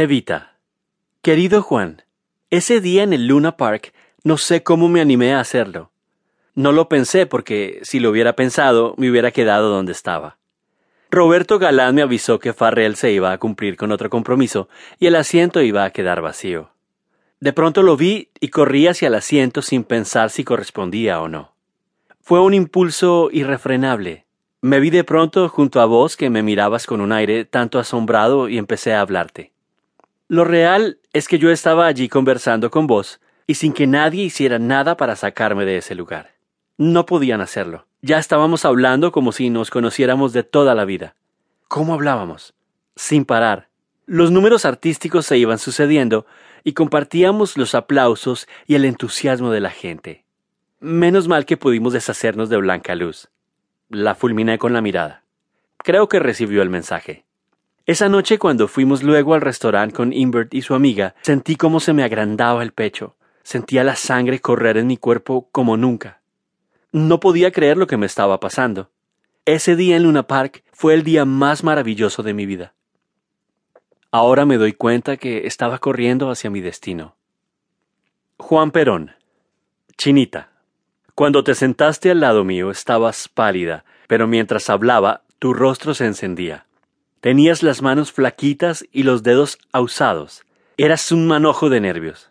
Evita. Querido Juan, ese día en el Luna Park no sé cómo me animé a hacerlo. No lo pensé porque si lo hubiera pensado me hubiera quedado donde estaba. Roberto Galán me avisó que Farrell se iba a cumplir con otro compromiso y el asiento iba a quedar vacío. De pronto lo vi y corrí hacia el asiento sin pensar si correspondía o no. Fue un impulso irrefrenable. Me vi de pronto junto a vos que me mirabas con un aire tanto asombrado y empecé a hablarte. Lo real es que yo estaba allí conversando con vos y sin que nadie hiciera nada para sacarme de ese lugar. No podían hacerlo. Ya estábamos hablando como si nos conociéramos de toda la vida. ¿Cómo hablábamos? Sin parar. Los números artísticos se iban sucediendo y compartíamos los aplausos y el entusiasmo de la gente. Menos mal que pudimos deshacernos de Blanca Luz. La fulminé con la mirada. Creo que recibió el mensaje. Esa noche cuando fuimos luego al restaurante con Invert y su amiga, sentí cómo se me agrandaba el pecho, sentía la sangre correr en mi cuerpo como nunca. No podía creer lo que me estaba pasando. Ese día en Luna Park fue el día más maravilloso de mi vida. Ahora me doy cuenta que estaba corriendo hacia mi destino. Juan Perón. Chinita. Cuando te sentaste al lado mío estabas pálida, pero mientras hablaba tu rostro se encendía. Tenías las manos flaquitas y los dedos ausados. Eras un manojo de nervios.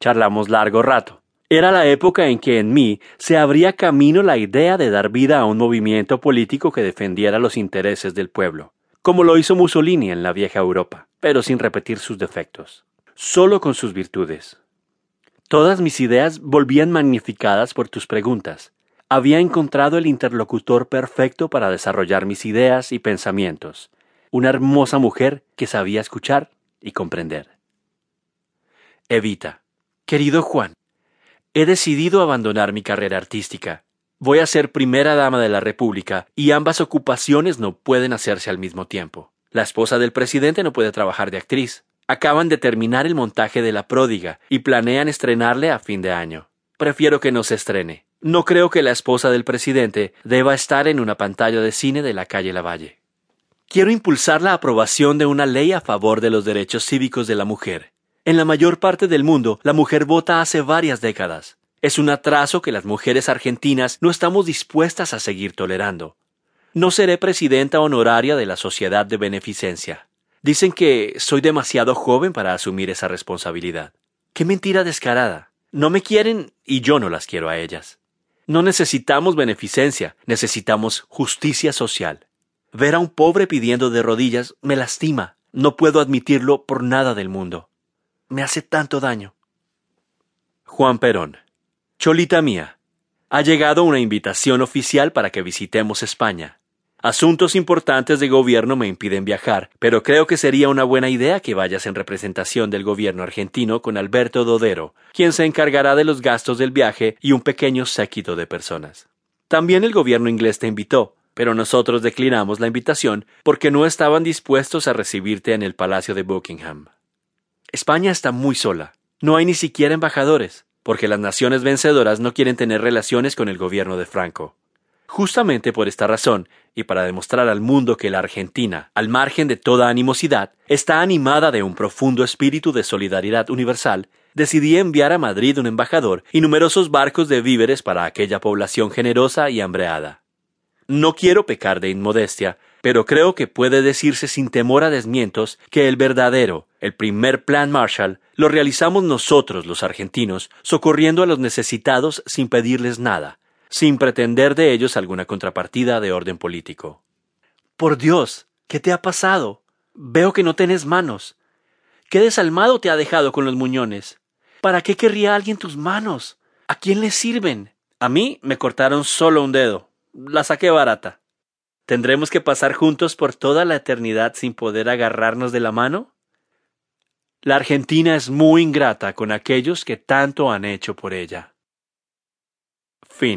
Charlamos largo rato. Era la época en que en mí se abría camino la idea de dar vida a un movimiento político que defendiera los intereses del pueblo, como lo hizo Mussolini en la vieja Europa, pero sin repetir sus defectos, solo con sus virtudes. Todas mis ideas volvían magnificadas por tus preguntas. Había encontrado el interlocutor perfecto para desarrollar mis ideas y pensamientos, una hermosa mujer que sabía escuchar y comprender. Evita. Querido Juan, he decidido abandonar mi carrera artística. Voy a ser primera dama de la República y ambas ocupaciones no pueden hacerse al mismo tiempo. La esposa del presidente no puede trabajar de actriz. Acaban de terminar el montaje de La Pródiga y planean estrenarle a fin de año. Prefiero que no se estrene. No creo que la esposa del presidente deba estar en una pantalla de cine de la calle Lavalle. Quiero impulsar la aprobación de una ley a favor de los derechos cívicos de la mujer. En la mayor parte del mundo, la mujer vota hace varias décadas. Es un atraso que las mujeres argentinas no estamos dispuestas a seguir tolerando. No seré presidenta honoraria de la Sociedad de Beneficencia. Dicen que soy demasiado joven para asumir esa responsabilidad. Qué mentira descarada. No me quieren y yo no las quiero a ellas. No necesitamos beneficencia, necesitamos justicia social. Ver a un pobre pidiendo de rodillas me lastima. No puedo admitirlo por nada del mundo. Me hace tanto daño. Juan Perón. Cholita mía. Ha llegado una invitación oficial para que visitemos España. Asuntos importantes de gobierno me impiden viajar, pero creo que sería una buena idea que vayas en representación del gobierno argentino con Alberto Dodero, quien se encargará de los gastos del viaje y un pequeño séquito de personas. También el gobierno inglés te invitó, pero nosotros declinamos la invitación porque no estaban dispuestos a recibirte en el Palacio de Buckingham. España está muy sola. No hay ni siquiera embajadores, porque las naciones vencedoras no quieren tener relaciones con el gobierno de Franco. Justamente por esta razón, y para demostrar al mundo que la Argentina, al margen de toda animosidad, está animada de un profundo espíritu de solidaridad universal, decidí enviar a Madrid un embajador y numerosos barcos de víveres para aquella población generosa y hambreada. No quiero pecar de inmodestia, pero creo que puede decirse sin temor a desmientos que el verdadero, el primer plan Marshall, lo realizamos nosotros los argentinos, socorriendo a los necesitados sin pedirles nada, sin pretender de ellos alguna contrapartida de orden político. Por Dios, ¿qué te ha pasado? Veo que no tenés manos. ¿Qué desalmado te ha dejado con los muñones? ¿Para qué querría alguien tus manos? ¿A quién le sirven? A mí me cortaron solo un dedo la saqué barata. ¿Tendremos que pasar juntos por toda la eternidad sin poder agarrarnos de la mano? La Argentina es muy ingrata con aquellos que tanto han hecho por ella. Fin.